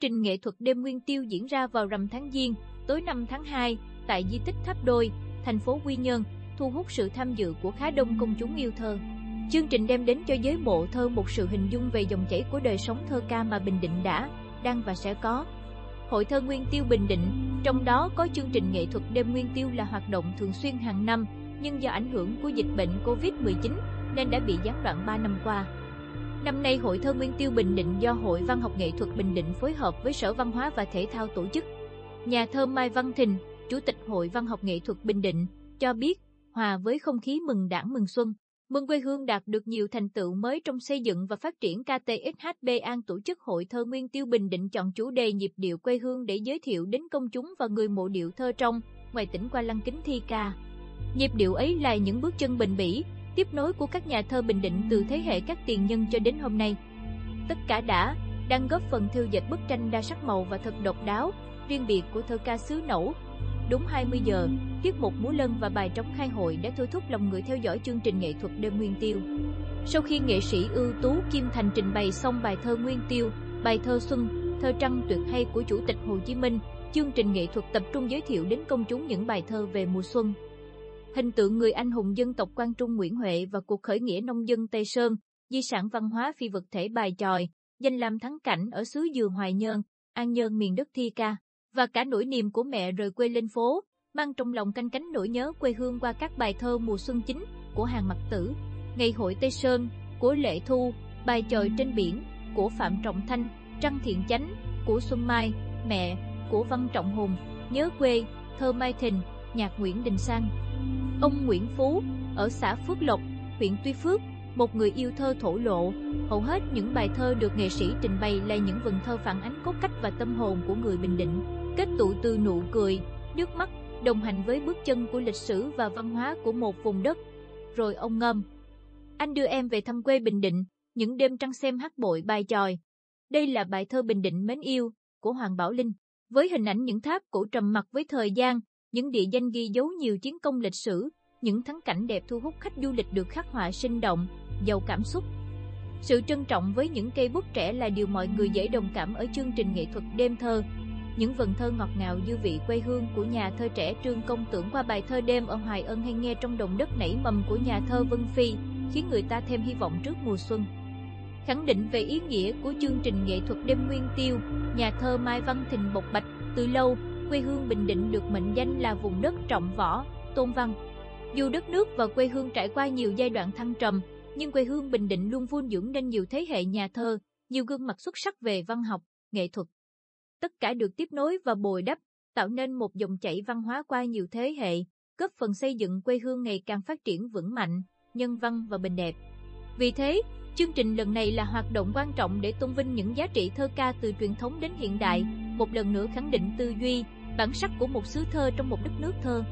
trình nghệ thuật đêm nguyên tiêu diễn ra vào rằm tháng Giêng, tối 5 tháng 2, tại di tích Tháp Đôi, thành phố Quy Nhơn, thu hút sự tham dự của khá đông công chúng yêu thơ. Chương trình đem đến cho giới mộ thơ một sự hình dung về dòng chảy của đời sống thơ ca mà Bình Định đã, đang và sẽ có. Hội thơ Nguyên Tiêu Bình Định, trong đó có chương trình nghệ thuật đêm Nguyên Tiêu là hoạt động thường xuyên hàng năm, nhưng do ảnh hưởng của dịch bệnh Covid-19 nên đã bị gián đoạn 3 năm qua. Năm nay Hội thơ Nguyên Tiêu Bình Định do Hội Văn học Nghệ thuật Bình Định phối hợp với Sở Văn hóa và Thể thao tổ chức. Nhà thơ Mai Văn Thình, Chủ tịch Hội Văn học Nghệ thuật Bình Định, cho biết, hòa với không khí mừng đảng mừng xuân, mừng quê hương đạt được nhiều thành tựu mới trong xây dựng và phát triển KTXHB An tổ chức Hội thơ Nguyên Tiêu Bình Định chọn chủ đề nhịp điệu quê hương để giới thiệu đến công chúng và người mộ điệu thơ trong, ngoài tỉnh qua lăng kính thi ca. Nhịp điệu ấy là những bước chân bền bỉ, tiếp nối của các nhà thơ Bình Định từ thế hệ các tiền nhân cho đến hôm nay. Tất cả đã, đang góp phần theo dệt bức tranh đa sắc màu và thật độc đáo, riêng biệt của thơ ca xứ Nẫu. Đúng 20 giờ, tiết mục múa lân và bài trống khai hội đã thôi thúc lòng người theo dõi chương trình nghệ thuật đêm Nguyên Tiêu. Sau khi nghệ sĩ ưu tú Kim Thành trình bày xong bài thơ Nguyên Tiêu, bài thơ Xuân, thơ trăng tuyệt hay của Chủ tịch Hồ Chí Minh, chương trình nghệ thuật tập trung giới thiệu đến công chúng những bài thơ về mùa xuân. Hình tượng người anh hùng dân tộc Quang Trung Nguyễn Huệ và cuộc khởi nghĩa nông dân Tây Sơn, di sản văn hóa phi vật thể bài tròi, danh lam thắng cảnh ở xứ Dừa Hoài Nhơn, An Nhơn miền đất Thi Ca, và cả nỗi niềm của mẹ rời quê lên phố, mang trong lòng canh cánh nỗi nhớ quê hương qua các bài thơ mùa xuân chính của Hàng Mặc Tử, Ngày hội Tây Sơn của Lệ Thu, bài tròi trên biển của Phạm Trọng Thanh, Trăng Thiện Chánh của Xuân Mai, Mẹ của Văn Trọng Hùng, Nhớ quê, thơ Mai Thình, nhạc Nguyễn Đình Sang. Ông Nguyễn Phú, ở xã Phước Lộc, huyện Tuy Phước, một người yêu thơ thổ lộ, hầu hết những bài thơ được nghệ sĩ trình bày là những vần thơ phản ánh cốt cách và tâm hồn của người Bình Định, kết tụ từ nụ cười, nước mắt, đồng hành với bước chân của lịch sử và văn hóa của một vùng đất. Rồi ông ngâm. Anh đưa em về thăm quê Bình Định, những đêm trăng xem hát bội bài tròi. Đây là bài thơ Bình Định mến yêu của Hoàng Bảo Linh, với hình ảnh những tháp cổ trầm mặc với thời gian, những địa danh ghi dấu nhiều chiến công lịch sử, những thắng cảnh đẹp thu hút khách du lịch được khắc họa sinh động, giàu cảm xúc. Sự trân trọng với những cây bút trẻ là điều mọi người dễ đồng cảm ở chương trình nghệ thuật đêm thơ. Những vần thơ ngọt ngào dư vị quê hương của nhà thơ trẻ Trương Công Tưởng qua bài thơ đêm ở Hoài Ân hay nghe trong đồng đất nảy mầm của nhà thơ Vân Phi, khiến người ta thêm hy vọng trước mùa xuân. Khẳng định về ý nghĩa của chương trình nghệ thuật đêm nguyên tiêu, nhà thơ Mai Văn Thình bộc bạch, từ lâu, quê hương Bình Định được mệnh danh là vùng đất trọng võ, tôn văn. Dù đất nước và quê hương trải qua nhiều giai đoạn thăng trầm, nhưng quê hương Bình Định luôn vun dưỡng nên nhiều thế hệ nhà thơ, nhiều gương mặt xuất sắc về văn học, nghệ thuật. Tất cả được tiếp nối và bồi đắp, tạo nên một dòng chảy văn hóa qua nhiều thế hệ, góp phần xây dựng quê hương ngày càng phát triển vững mạnh, nhân văn và bình đẹp. Vì thế, chương trình lần này là hoạt động quan trọng để tôn vinh những giá trị thơ ca từ truyền thống đến hiện đại, một lần nữa khẳng định tư duy, bản sắc của một xứ thơ trong một đất nước thơ.